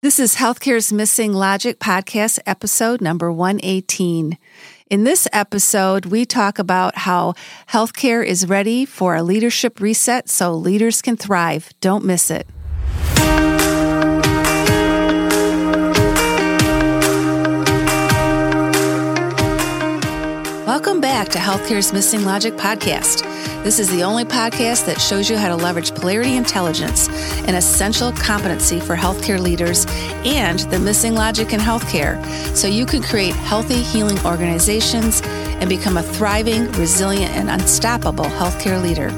This is Healthcare's Missing Logic podcast, episode number 118. In this episode, we talk about how healthcare is ready for a leadership reset so leaders can thrive. Don't miss it. Welcome back to Healthcare's Missing Logic podcast. This is the only podcast that shows you how to leverage polarity intelligence, an essential competency for healthcare leaders, and the missing logic in healthcare, so you can create healthy, healing organizations and become a thriving, resilient, and unstoppable healthcare leader.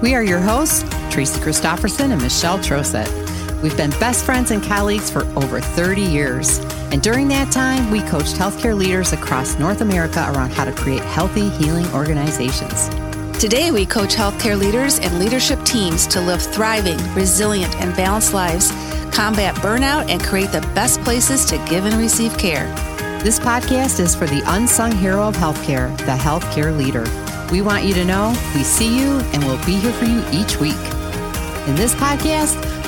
We are your hosts, Tracy Christopherson and Michelle Troseth. We've been best friends and colleagues for over 30 years. And during that time, we coached healthcare leaders across North America around how to create healthy, healing organizations. Today, we coach healthcare leaders and leadership teams to live thriving, resilient, and balanced lives, combat burnout, and create the best places to give and receive care. This podcast is for the unsung hero of healthcare, the healthcare leader. We want you to know we see you and we'll be here for you each week. In this podcast,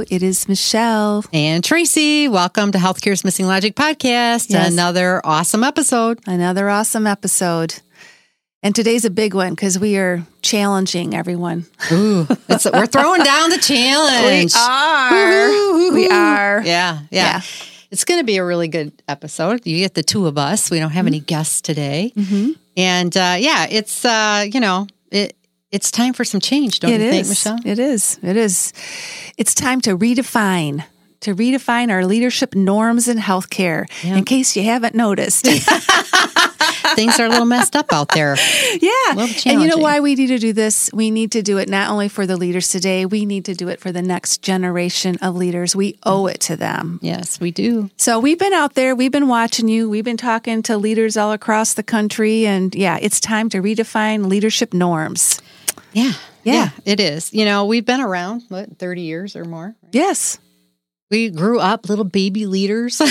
it is Michelle. And Tracy, welcome to Healthcare's Missing Logic podcast. Yes. Another awesome episode. Another awesome episode. And today's a big one because we are challenging everyone. Ooh, it's, we're throwing down the challenge. We are. Woo-hoo. We are. Yeah, yeah. Yeah. It's going to be a really good episode. You get the two of us. We don't have any guests today. Mm-hmm. And uh, yeah, it's, uh, you know, it, it's time for some change, don't It you think. Michelle? It is. It is. It's time to redefine. To redefine our leadership norms in healthcare, Yeah. in case you haven't noticed. Things are a little messed up out there. yeah. And you know why we need to do this? We need to do it not only for the leaders today, we need to do it for the next generation of leaders. We owe it to them. Yes, we do. So we've been out there, we've been watching you, we've been talking to leaders all across the country. And yeah, it's time to redefine leadership norms. Yeah. Yeah. it is. You know, we've been around, what, 30 years or more? Yes. We grew up little baby leaders.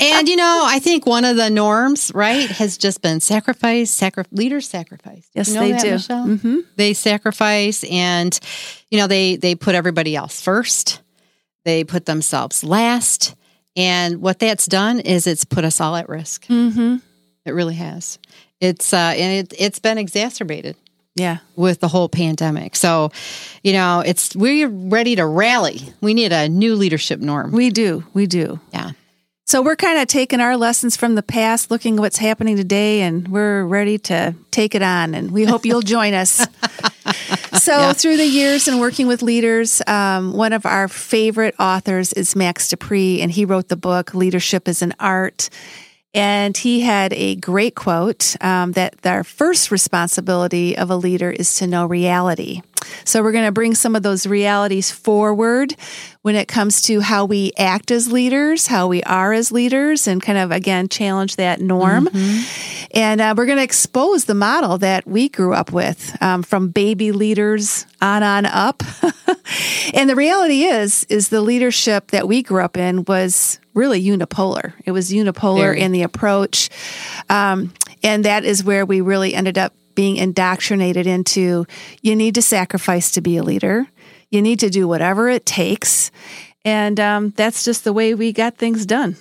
and, you know, I think one of the norms, right, has just been sacrifice, sacri- leaders sacrifice. Yes, You know they that, do. Michelle? hmm They sacrifice and, you know, they, they put everybody else first. They put themselves last. And what that's done is it's put us all at risk. hmm It really has. It's, uh, and it, it's been exacerbated Yeah. with the whole pandemic. So, you know, it's we're ready to rally. We need a new leadership norm. We do. We do. Yeah. So we're kind of taking our lessons from the past, looking at what's happening today, and we're ready to take it on. And we hope you'll join us. So, through the years and working with leaders, um, one of our favorite authors is Max De Pree, and he wrote the book Leadership is an Art. And he had a great quote um, that our first responsibility of a leader is to know reality. So, we're going to bring some of those realities forward when it comes to how we act as leaders, how we are as leaders, and kind of again challenge that norm. And uh, we're going to expose the model that we grew up with um, from baby leaders on on up. and the reality is, is the leadership that we grew up in was really unipolar. It was unipolar Very. in the approach, um, and that is where we really ended up being indoctrinated into. You need to sacrifice to be a leader. You need to do whatever it takes, and um, that's just the way we got things done.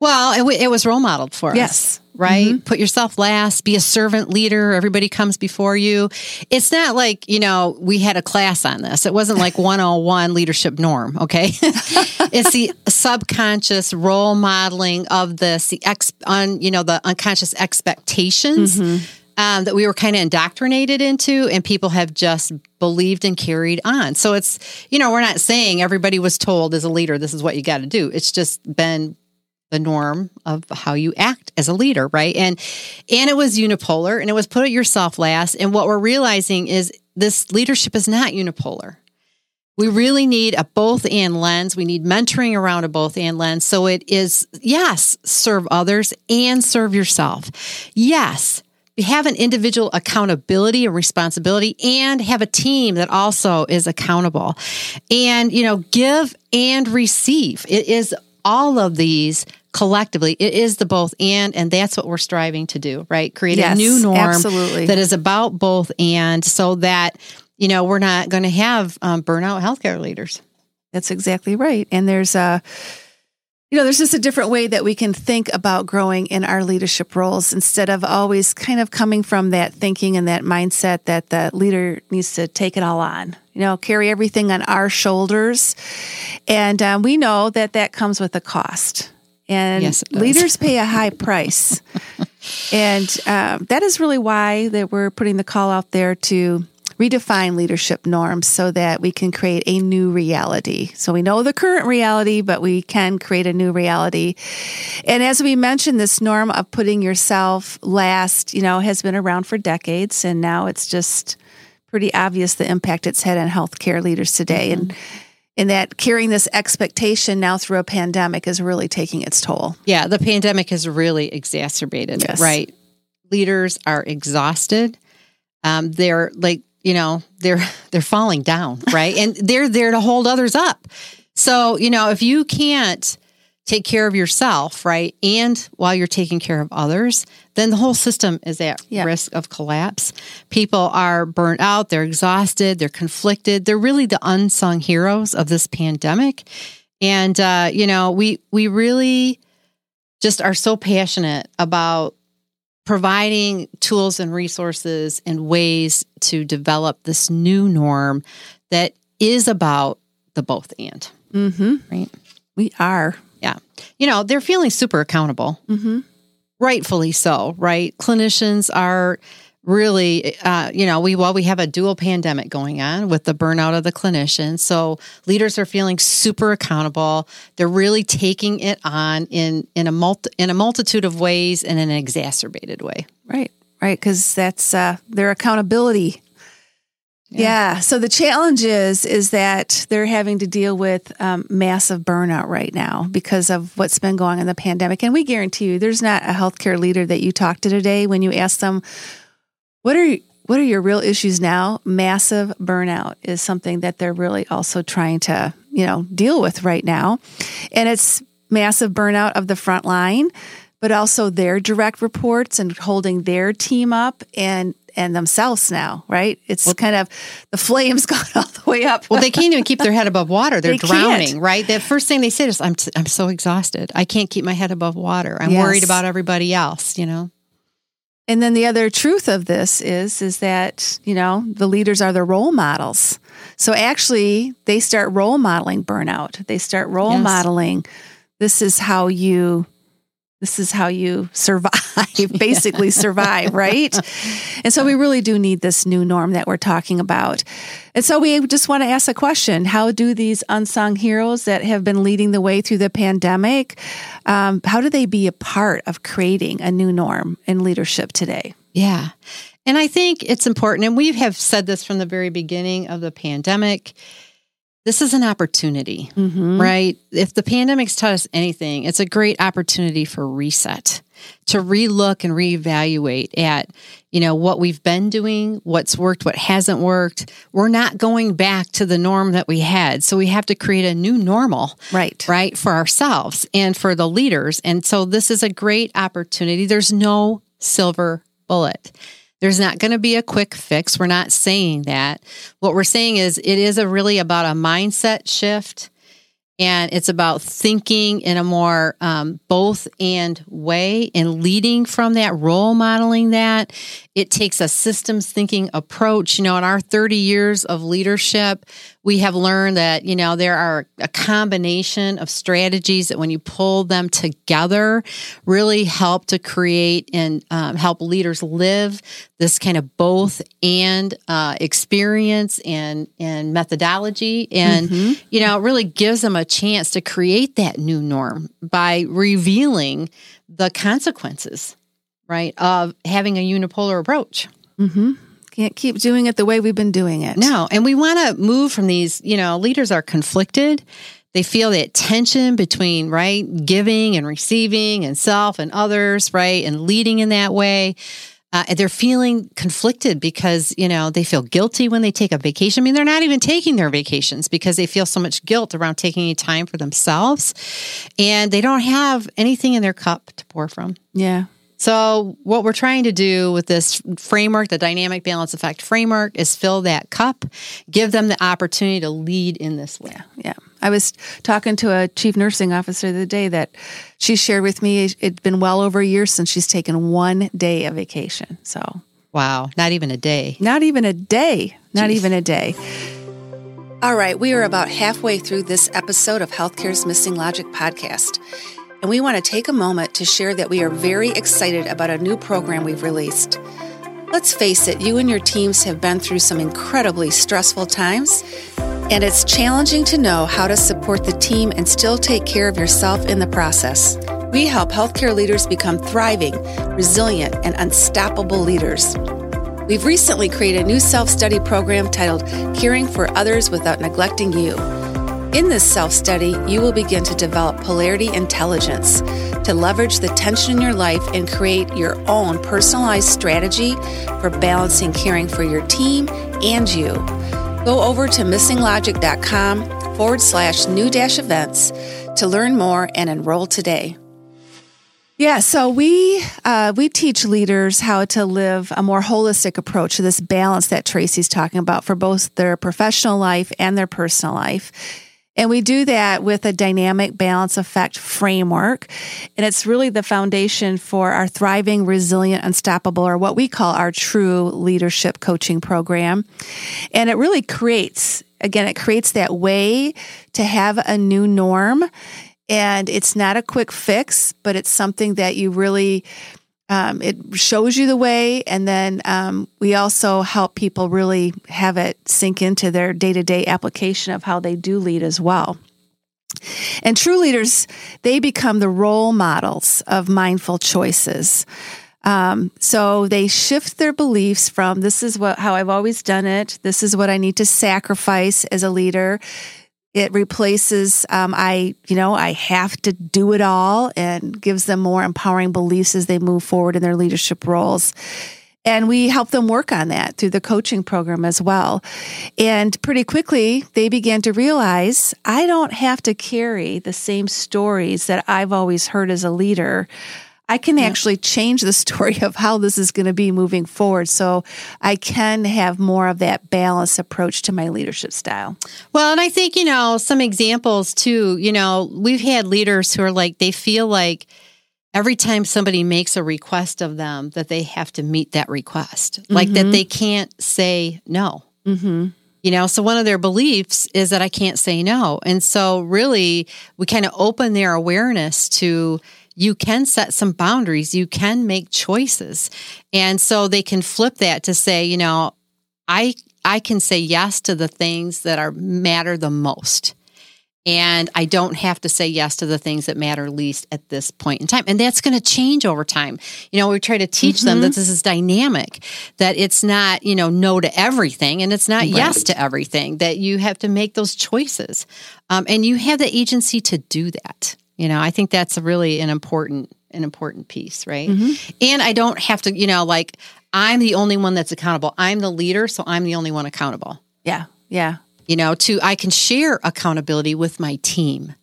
Well, it, w- it was role modeled for us. Yes. Right? Put yourself last, be a servant leader. Everybody comes before you. It's not like, you know, we had a class on this. It wasn't like 101 leadership norm, okay? it's the subconscious role modeling of this, the ex, on, you know, the unconscious expectations um, that we were kind of indoctrinated into, and people have just believed and carried on. So it's, you know, we're not saying everybody was told as a leader, this is what you got to do. It's just been the norm of how you act as a leader, right? And and it was unipolar and it was put yourself last. And what we're realizing is this leadership is not unipolar. We really need a both and lens. We need mentoring around a both and lens. So it is, yes, serve others and serve yourself. Yes, you have an individual accountability and responsibility and have a team that also is accountable and, you know, give and receive. It is all of these collectively. It is the both and, and that's what we're striving to do, right? Create Yes, a new norm absolutely. that is about both and so that, you know, we're not going to have um, burnout healthcare leaders. That's exactly right. And there's a, you know, there's just a different way that we can think about growing in our leadership roles instead of always kind of coming from that thinking and that mindset that the leader needs to take it all on, you know, carry everything on our shoulders. And um, we know that that comes with a cost. And Yes, leaders pay a high price. and um, that is really why that we're putting the call out there to redefine leadership norms so that we can create a new reality. So we know the current reality, but we can create a new reality. And as we mentioned, this norm of putting yourself last, you know, has been around for decades, and now it's just pretty obvious the impact it's had on healthcare leaders today. And and that carrying this expectation now through a pandemic is really taking its toll. Yeah, the pandemic has really exacerbated it, right? Leaders are exhausted. Um, they're like, you know, they're they're falling down, right? and they're there to hold others up. So, you know, if you can't take care of yourself, right, and while you're taking care of others, then the whole system is at Yeah. risk of collapse. People are burnt out, they're exhausted, they're conflicted. They're really the unsung heroes of this pandemic. And uh, you know, we we really just are so passionate about providing tools and resources and ways to develop this new norm that is about the both and, Mm-hmm. right? We are. You know, they're feeling super accountable, Mm-hmm. rightfully so, right? Clinicians are really, uh, you know, we, well, we have a dual pandemic going on with the burnout of the clinicians. So leaders are feeling super accountable. They're really taking it on in, in a multi, in a multitude of ways and in an exacerbated way. Right, right, because that's uh, their accountability. Yeah. So the challenge is is that they're having to deal with um, massive burnout right now because of what's been going on in the pandemic. And we guarantee you, there's not a healthcare leader that you talk to today when you ask them, "What are what are your real issues now?" Massive burnout is something that they're really also trying to you know deal with right now, and it's massive burnout of the front line but also their direct reports and holding their team up and and themselves now, right? It's kind of the flames gone all the way up. Well, they can't even keep their head above water. They're They can't. drowning, right? The first thing they say is, I'm, t- I'm so exhausted. I can't keep my head above water. I'm Yes. worried about everybody else, you know? and then the other truth of this is is that, you know, the leaders are the role models. So actually, they start role modeling burnout. They start role Yes. modeling this is how you this is how you survive, basically survive, right? And so we really do need this new norm that we're talking about. And so we just want to ask a question How do these unsung heroes that have been leading the way through the pandemic, um, how do they be a part of creating a new norm in leadership today? Yeah. And I think it's important, and we have said this from the very beginning of the pandemic. This is an opportunity, Mm-hmm. right? If the pandemic's taught us anything, it's a great opportunity for reset, to relook and reevaluate at, you know, what we've been doing, what's worked, what hasn't worked. We're not going back to the norm that we had. So we have to create a new normal Right. right for ourselves and for the leaders and so this is a great opportunity there's no silver bullet there's not going to be a quick fix. We're not saying that. What we're saying is it is a really about a mindset shift and it's about thinking in a more um, both and way and leading from that role modeling that. It takes a systems thinking approach. You know in our 30 years of leadership we have learned that you know there are a combination of strategies that when you pull them together really help to create and um, help leaders live this kind of both and uh, experience and and methodology. And you know it really gives them a chance to create that new norm by revealing the consequences right of having a unipolar approach. Mm-hmm. Can't keep doing it the way we've been doing it. No. And we want to move from these, you know, leaders are conflicted. They feel that tension between, right, giving and receiving and self and others, right, and leading in that way. Uh, they're feeling conflicted because you know they feel guilty when they take a vacation. I mean, they're not even taking their vacations because they feel so much guilt around taking any time for themselves, and they don't have anything in their cup to pour from. Yeah. So, what we're trying to do with this framework, the dynamic balance effect framework, is fill that cup, give them the opportunity to lead in this way. Yeah. Yeah. I was talking to a chief nursing officer the other day that she shared with me it'd been well over a year since she's taken one day of vacation. So, wow, not even a day. Not even a day. Not Jeez. even a day. All right, we are about halfway through this episode of Healthcare's Missing Logic podcast. And we want to take a moment to share that we are very excited about a new program we've released. Let's face it, you and your teams have been through some incredibly stressful times, and it's challenging to know how to support the team and still take care of yourself in the process. We help healthcare leaders become thriving, resilient, and unstoppable leaders. We've recently created a new self study program titled Caring for Others Without Neglecting You. In this self study, you will begin to develop polarity intelligence to leverage the tension in your life and create your own personalized strategy for balancing caring for your team and you. Go over to missinglogic.com forward slash new dash events to learn more and enroll today. Yeah, so we uh, we teach leaders how to live a more holistic approach to this balance that Tracy's talking about for both their professional life and their personal life. And we do that with a dynamic balance effect framework. And it's really the foundation for our thriving, resilient, unstoppable, or what we call our true leadership coaching program. And it really creates, again, it creates that way to have a new norm. And it's not a quick fix, but it's something that you really um, it shows you the way, and then um, we also help people really have it sink into their day to day application of how they do lead as well. And true leaders, they become the role models of mindful choices. Um, so they shift their beliefs from this is what how I've always done it. This is what I need to sacrifice as a leader it replaces, um, I, you know, I have to do it all and gives them more empowering beliefs as they move forward in their leadership roles. And we help them work on that through the coaching program as well. And pretty quickly, they began to realize I don't have to carry the same stories that I've always heard as a leader. I can yeah. actually change the story of how this is going to be moving forward. So I can have more of that balanced approach to my leadership style. Well, and I think, you know, some examples too, you know, we've had leaders who are like, they feel like every time somebody makes a request of them, that they have to meet that request, mm-hmm. like that mm-hmm. they can't say no. Mm-hmm. You know, so one of their beliefs is that I can't say no. And so, really, we kind of open their awareness to, you can set some boundaries, you can make choices. And so they can flip that to say, you know, I I can say yes to the things that are matter the most. And I don't have to say yes to the things that matter least at this point in time. And that's going to change over time. You know, we try to teach mm-hmm. them that this is dynamic, that it's not, you know, no to everything and it's not right. yes to everything, that you have to make those choices. Um, and you have the agency to do that. You know, I think that's really an important an important piece, right? Mm-hmm. And I don't have to, you know, like I'm the only one that's accountable. I'm the leader, so I'm the only one accountable. Yeah. Yeah. You know, to I can share accountability with my team,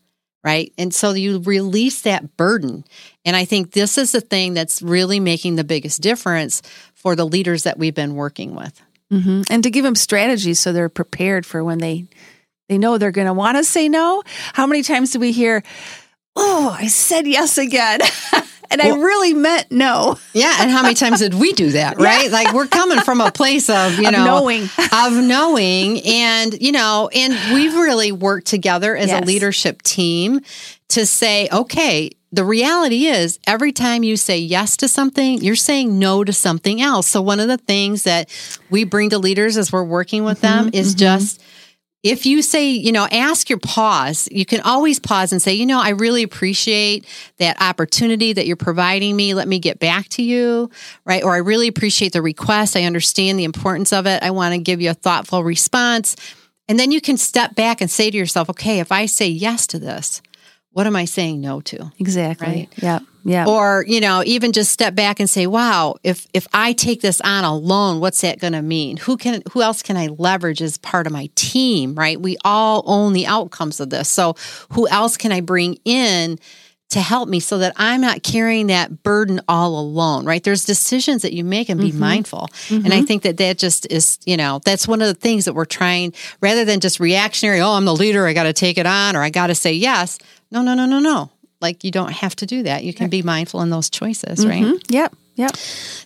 right? And so you release that burden. And I think this is the thing that's really making the biggest difference for the leaders that we've been working with. Mm-hmm. And to give them strategies so they're prepared for when they they know they're going to want to say no. How many times do we hear, oh, I said yes again. and well, I really meant no. yeah. And how many times did we do that, right? Yeah. Like we're coming from a place of, you of know, knowing. of knowing. And, you know, and we've really worked together as yes. a leadership team to say, okay, the reality is every time you say yes to something, you're saying no to something else. So one of the things that we bring to leaders as we're working with mm-hmm, them is mm-hmm. just if you say, you know, ask your pause, you can always pause and say, you know, I really appreciate that opportunity that you're providing me. Let me get back to you, right? Or I really appreciate the request. I understand the importance of it. I want to give you a thoughtful response. And then you can step back and say to yourself, okay, if I say yes to this, what am I saying no to? Exactly. Right. Yeah. Yeah. Or, you know, even just step back and say, wow, if if I take this on alone, what's that going to mean? Who can who else can I leverage as part of my team, right? We all own the outcomes of this. So, who else can I bring in to help me so that I'm not carrying that burden all alone, right? There's decisions that you make and be mm-hmm. mindful. Mm-hmm. And I think that that just is, you know, that's one of the things that we're trying rather than just reactionary, oh, I'm the leader, I got to take it on or I got to say yes. No, no, no, no, no. Like you don't have to do that. You can be mindful in those choices, right? Mm-hmm. Yep. Yep.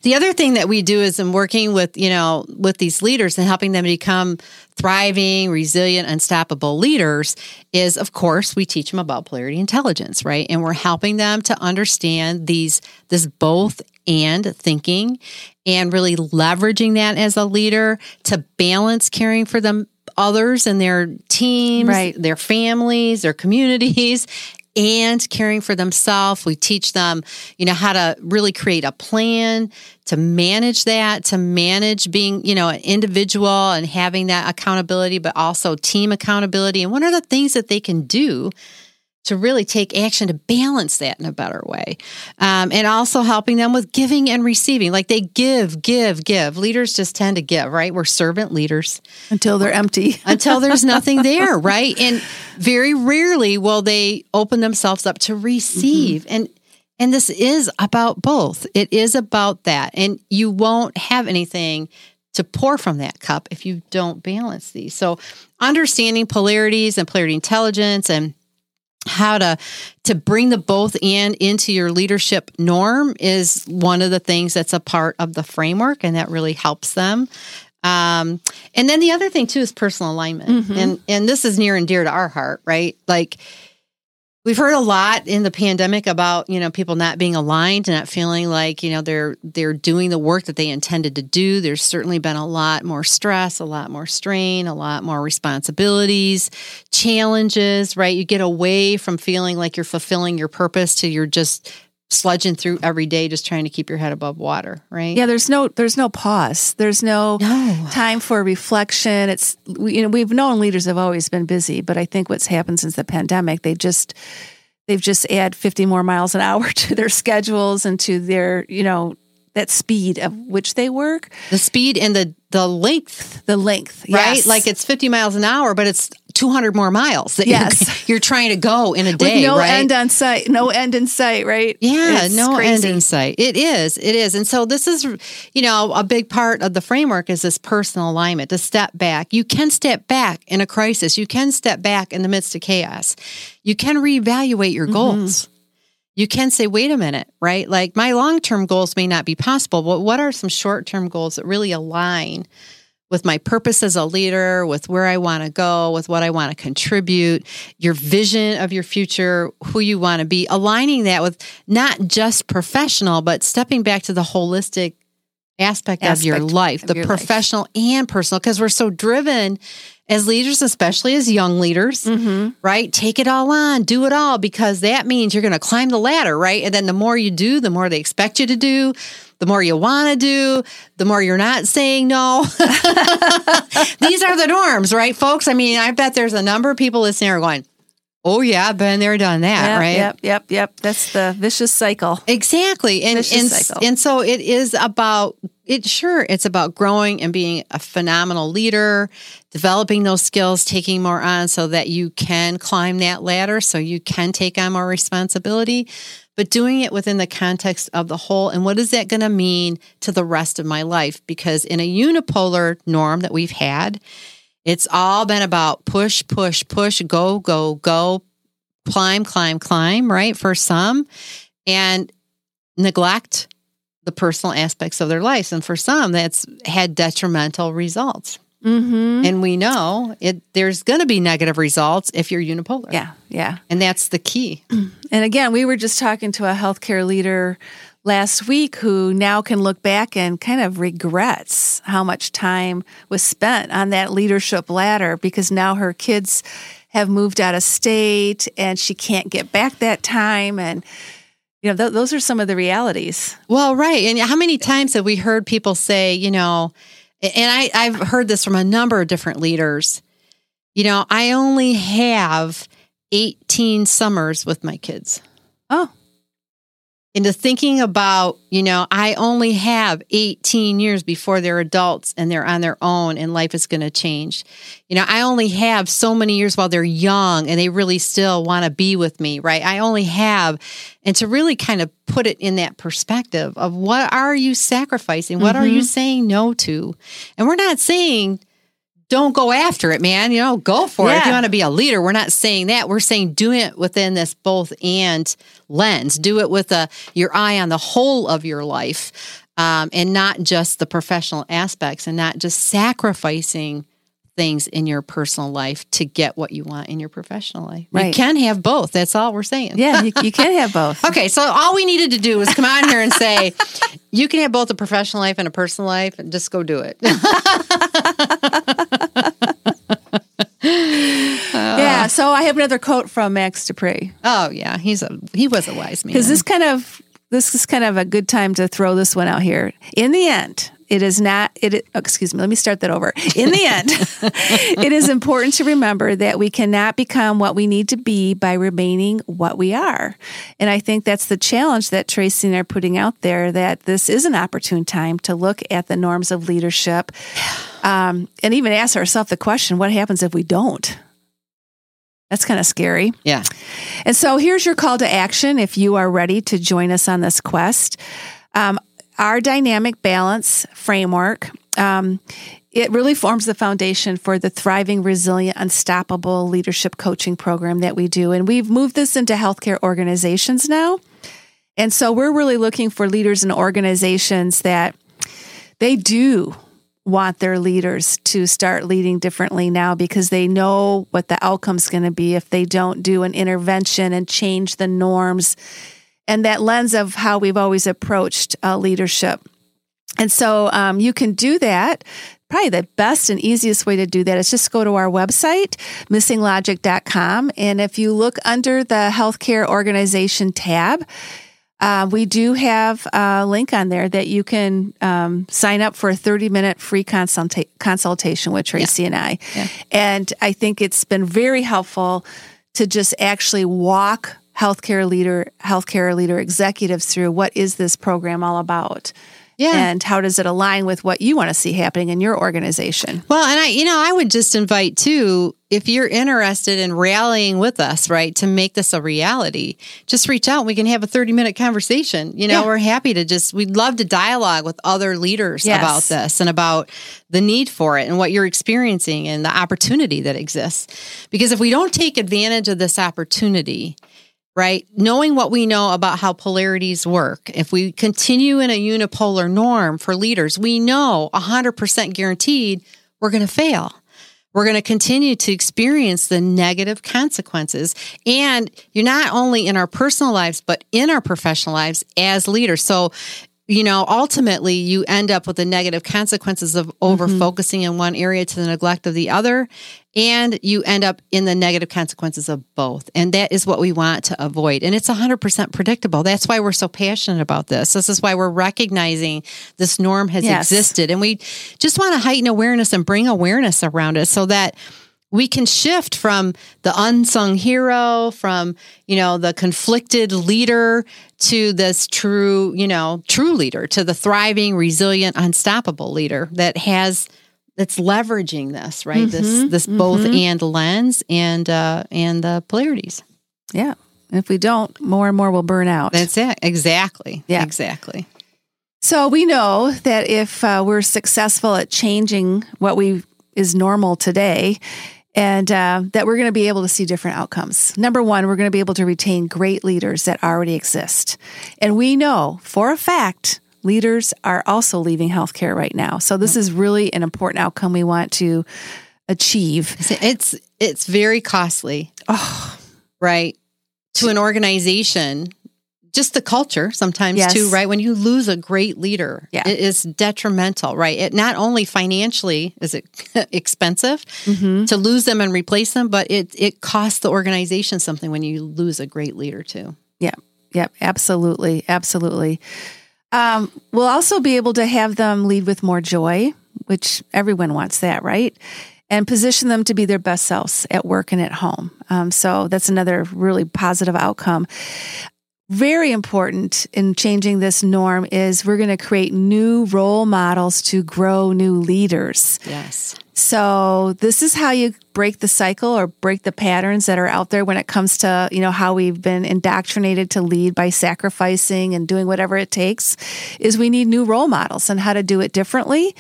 The other thing that we do is in working with, you know, with these leaders and helping them become thriving, resilient, unstoppable leaders is of course we teach them about polarity intelligence, right? And we're helping them to understand these this both and thinking and really leveraging that as a leader to balance caring for them others and their teams, right. their families, their communities, and caring for themselves. We teach them, you know, how to really create a plan to manage that, to manage being, you know, an individual and having that accountability, but also team accountability. And what are the things that they can do to really take action to balance that in a better way. Um, and also helping them with giving and receiving. Like they give, give, give. Leaders just tend to give, right? We're servant leaders until they're empty, until there's nothing there, right? And very rarely will they open themselves up to receive. Mm-hmm. And and this is about both. It is about that. And you won't have anything to pour from that cup if you don't balance these. So understanding polarities and polarity intelligence and how to to bring the both and into your leadership norm is one of the things that's a part of the framework and that really helps them. Um, and then the other thing too is personal alignment. Mm-hmm. and and this is near and dear to our heart right? Like We've heard a lot in the pandemic about, you know, people not being aligned not feeling like, you know, they're they're doing the work that they intended to do. There's certainly been a lot more stress, a lot more strain, a lot more responsibilities, challenges, right? You get away from feeling like you're fulfilling your purpose to you're just sludging through every day just trying to keep your head above water right? Yeah there's no there's no pause. There's no, no. time for reflection. It's you know we've known leaders have always been busy but i think what's happened since the pandemic they just they've just add 50 more miles an hour to their schedules and to their you know that speed of which they work. The speed and the the length. The length right? yes. like it's 50 miles an hour but it's 200 more miles that yes. you're, you're trying to go in a day. With no right? end on sight, no end in sight, right? Yeah, it's no crazy. end in sight. It is, it is. And so this is, you know, a big part of the framework is this personal alignment to step back. You can step back in a crisis. You can step back in the midst of chaos. You can reevaluate your mm-hmm. goals. Mm-hmm you can say, wait a minute, right? Like my long term goals may not be possible, but what are some short term goals that really align with my purpose as a leader, with where I want to go, with what I want to contribute, your vision of your future, who you want to be, aligning that with not just professional, but stepping back to the holistic aspect, aspect of your life, of the your professional life. and personal, because we're so driven as leaders, especially as young leaders, mm-hmm. right? Take it all on, do it all, because that means you're going to climb the ladder, right? And then the more you do, the more they expect you to do, the more you want to do, the more you're not saying no. These are the norms, right, folks? I mean, I bet there's a number of people listening are going, Oh yeah, been there, done that, yep, right? Yep, yep, yep. That's the vicious cycle. Exactly, and vicious and cycle. and so it is about it. Sure, it's about growing and being a phenomenal leader, developing those skills, taking more on, so that you can climb that ladder, so you can take on more responsibility but doing it within the context of the whole. And what is that going to mean to the rest of my life? Because in a unipolar norm that we've had, it's all been about push, push, push, go, go, go, climb, climb, climb, right? For some, and neglect the personal aspects of their lives. And for some, that's had detrimental results. Mm-hmm. And we know it. There's going to be negative results if you're unipolar. Yeah, yeah, and that's the key. And again, we were just talking to a healthcare leader last week who now can look back and kind of regrets how much time was spent on that leadership ladder because now her kids have moved out of state and she can't get back that time and you know th- those are some of the realities well right and how many times have we heard people say you know and I, i've heard this from a number of different leaders. You know i only have 18 summers with my kids. Oh into thinking about, you know, I only have 18 years before they're adults and they're on their own and life is going to change. You know, I only have so many years while they're young and they really still want to be with me, right? I only have, and to really kind of put it in that perspective of what are you sacrificing? What mm-hmm. are you mm-hmm. saying no to? And we're not saying, don't go after it, man. You know, go for yeah. it. If you want to be a leader, we're not saying that. We're saying do it within this both and lens. Do it with a your eye on the whole of your life, um, and not just the professional aspects, and not just sacrificing things in your personal life to get what you want in your professional life. Right. You can have both. That's all we're saying. Yeah, you, you can have both. okay, so all we needed to do was come on here and say, you can have both a professional life and a personal life, and just go do it. yeah. So I have another quote from Max De Pree. Oh yeah, he's a he was a wise man. Because this kind of this is kind of a good time to throw this one out here. In the end, it is not it excuse me let me start that over in the end it is important to remember that we cannot become what we need to be by remaining what we are and i think that's the challenge that tracy and i are putting out there that this is an opportune time to look at the norms of leadership um, and even ask ourselves the question what happens if we don't that's kind of scary. Yeah. And so here's your call to action if you are ready to join us on this quest. Um, our dynamic balance framework um, it really forms the foundation for the thriving resilient unstoppable leadership coaching program that we do. And we've moved this into healthcare organizations now. And so we're really looking for leaders and organizations that they do want their leaders to start leading differently now because they know what the outcome's going to be if they don't do an intervention and change the norms and that lens of how we've always approached uh, leadership. And so um, you can do that. Probably the best and easiest way to do that is just go to our website, missinglogic.com. And if you look under the healthcare organization tab, uh, we do have a link on there that you can um, sign up for a 30 minute free consulta- consultation with Tracy yeah. and I. Yeah. And I think it's been very helpful to just actually walk healthcare leader, healthcare leader executives through what is this program all about? Yeah. And how does it align with what you want to see happening in your organization? Well, and I, you know, I would just invite too, if you're interested in rallying with us, right, to make this a reality, just reach out. We can have a 30 minute conversation. You know, yeah. we're happy to just, we'd love to dialogue with other leaders yes. about this and about the need for it and what you're experiencing and the opportunity that exists. Because if we don't take advantage of this opportunity, right? Knowing what we know about how polarities work, if we continue in a unipolar norm for leaders, we know 100% guaranteed we're going to fail. We're going to continue to experience the negative consequences. And you're not only in our personal lives, but in our professional lives as leaders. So you know, ultimately you end up with the negative consequences of over mm-hmm. focusing in one area to the neglect of the other. And you end up in the negative consequences of both. And that is what we want to avoid. And it's 100% predictable. That's why we're so passionate about this. This is why we're recognizing this norm has yes. existed. And we just want to heighten awareness and bring awareness around it so that we can shift from the unsung hero, from, you know, the conflicted leader to this true, you know, true leader, to the thriving, resilient, unstoppable leader that has that's leveraging this, right? Mm-hmm, this this mm-hmm. both and lens and uh and the polarities. Yeah. And if we don't, more and more will burn out. That's it. Exactly. Yeah. Exactly. So we know that if uh, we're successful at changing what we is normal today, and uh, that we're going to be able to see different outcomes. Number one, we're going to be able to retain great leaders that already exist. And we know for a fact leaders are also leaving healthcare right now. So this is really an important outcome we want to achieve. It's it's very costly. Oh, right. To an organization just the culture sometimes Yes. too, right? When you lose a great leader, Yeah. it is detrimental, right? It not only financially is it expensive Mm-hmm. to lose them and replace them, but it it costs the organization something when you lose a great leader too. Yep. Yep. Absolutely. Absolutely. Um, we'll also be able to have them lead with more joy, which everyone wants that, right? And position them to be their best selves at work and at home. Um, so that's another really positive outcome. Very important in changing this norm is we're going to create new role models to grow new leaders. Yes. So this is how you break the cycle or break the patterns that are out there when it comes to, you know, how we've been indoctrinated to lead by sacrificing and doing whatever it takes is we need new role models and how to do it differently.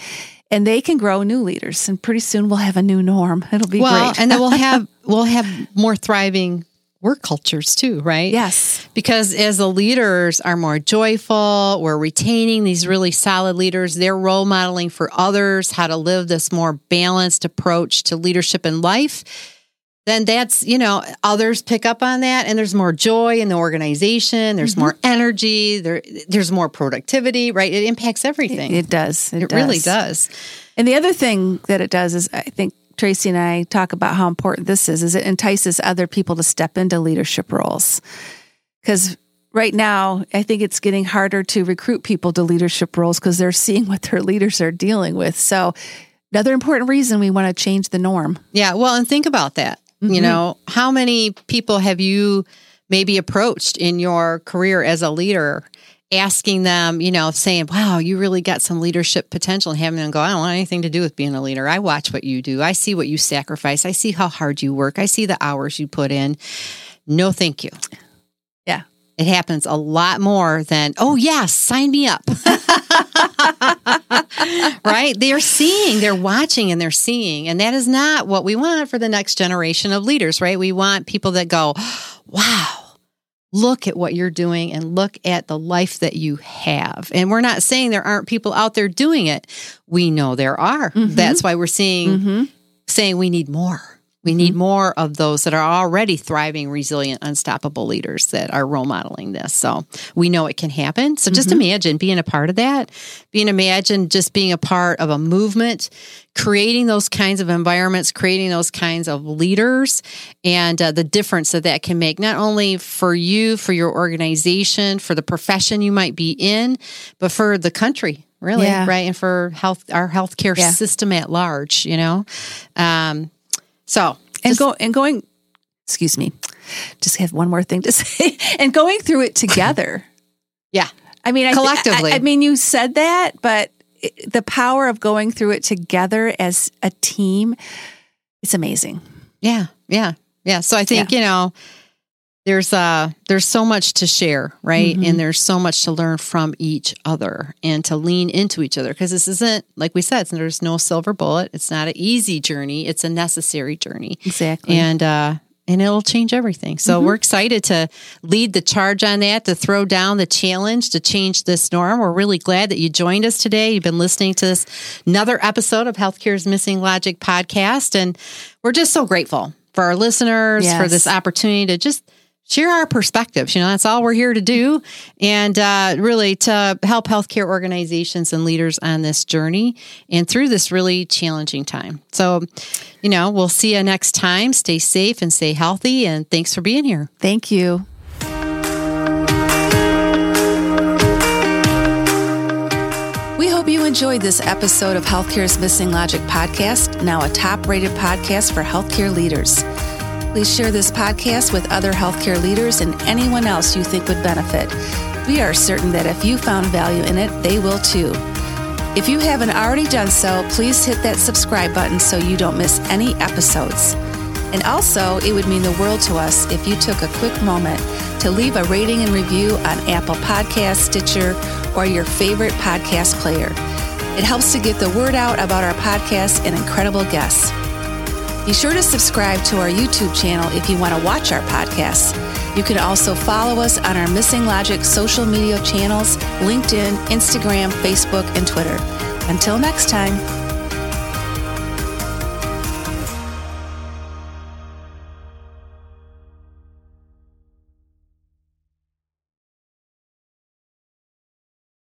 And they can grow new leaders. And pretty soon we'll have a new norm. It'll be Well, great. and then we'll have we'll have more thriving work cultures too, right? yes. Because as the leaders are more joyful, we're retaining these really solid leaders. They're role modeling for others how to live this more balanced approach to leadership in life. Then that's, you know, others pick up on that and there's more joy in the organization. There's mm-hmm. more energy. There, there's more productivity, right? It impacts everything. It does. It, It really does. And the other thing that it does is I think Tracy and I talk about how important this is, is it entices other people to step into leadership roles. Because right now, I think it's getting harder to recruit people to leadership roles because they're seeing what their leaders are dealing with. So another important reason we want to change the norm. Yeah. Well, and think about that. Mm-hmm. You know, how many people have you maybe approached in your career as a leader, asking them, you know, saying, wow, you really got some leadership potential, and having them go, I don't want anything to do with being a leader. I watch what you do. I see what you sacrifice. I see how hard you work. I see the hours you put in. No, thank you. Yeah. It happens a lot more than, oh, yes, sign me up. right? They're seeing, they're watching, and they're seeing. And that is not what we want for the next generation of leaders, right? We want people that go, wow, look at what you're doing and look at the life that you have. And we're not saying there aren't people out there doing it. We know there are. Mm-hmm. That's why we're seeing, mm-hmm. saying we need more. We need more of those that are already thriving, resilient, unstoppable leaders that are role modeling this. So we know it can happen. So just imagine being a part of that, being imagine just being a part of a movement, creating those kinds of environments, creating those kinds of leaders, and uh, the difference that that can make, not only for you, for your organization, for the profession you might be in, but for the country. Really, Yeah. right, and for health, our healthcare Yeah. system at large. You know, um, so And go and going excuse me. Just have one more thing to say. and going through it together. yeah, I mean, I Collectively. I, I mean, you said that, but it, the power of going through it together as a team, it's amazing. yeah, yeah, yeah. So I think you know, there's uh there's so much to share, right? And there's so much to learn from each other and to lean into each other because this isn't like we said. There's no silver bullet. It's not an easy journey. It's a necessary journey. Exactly. and uh and it'll change everything. So we're excited to lead the charge on that, to throw down the challenge to change this norm. We're really glad that you joined us today. You've been listening to this another episode of Healthcare's Missing Logic podcast, and we're just so grateful for our listeners for this opportunity to just share our perspectives. You know, that's all we're here to do, and uh, really to help healthcare organizations and leaders on this journey and through this really challenging time. So, you know, we'll see you next time. Stay safe and stay healthy, and thanks for being here. Thank you. We hope you enjoyed this episode of Healthcare's Missing Logic podcast, now a top rated podcast for healthcare leaders. Please share this podcast with other healthcare leaders and anyone else you think would benefit. We are certain that if you found value in it, they will too. If you haven't already done so, please hit that subscribe button so you don't miss any episodes. And also, it would mean the world to us if you took a quick moment to leave a rating and review on Apple Podcasts, Stitcher, or your favorite podcast player. It helps to get the word out about our podcast and incredible guests. Be sure to subscribe to our YouTube channel if you want to watch our podcasts. You can also follow us on our Missing Logic social media channels LinkedIn, Instagram, Facebook, and Twitter. Until next time.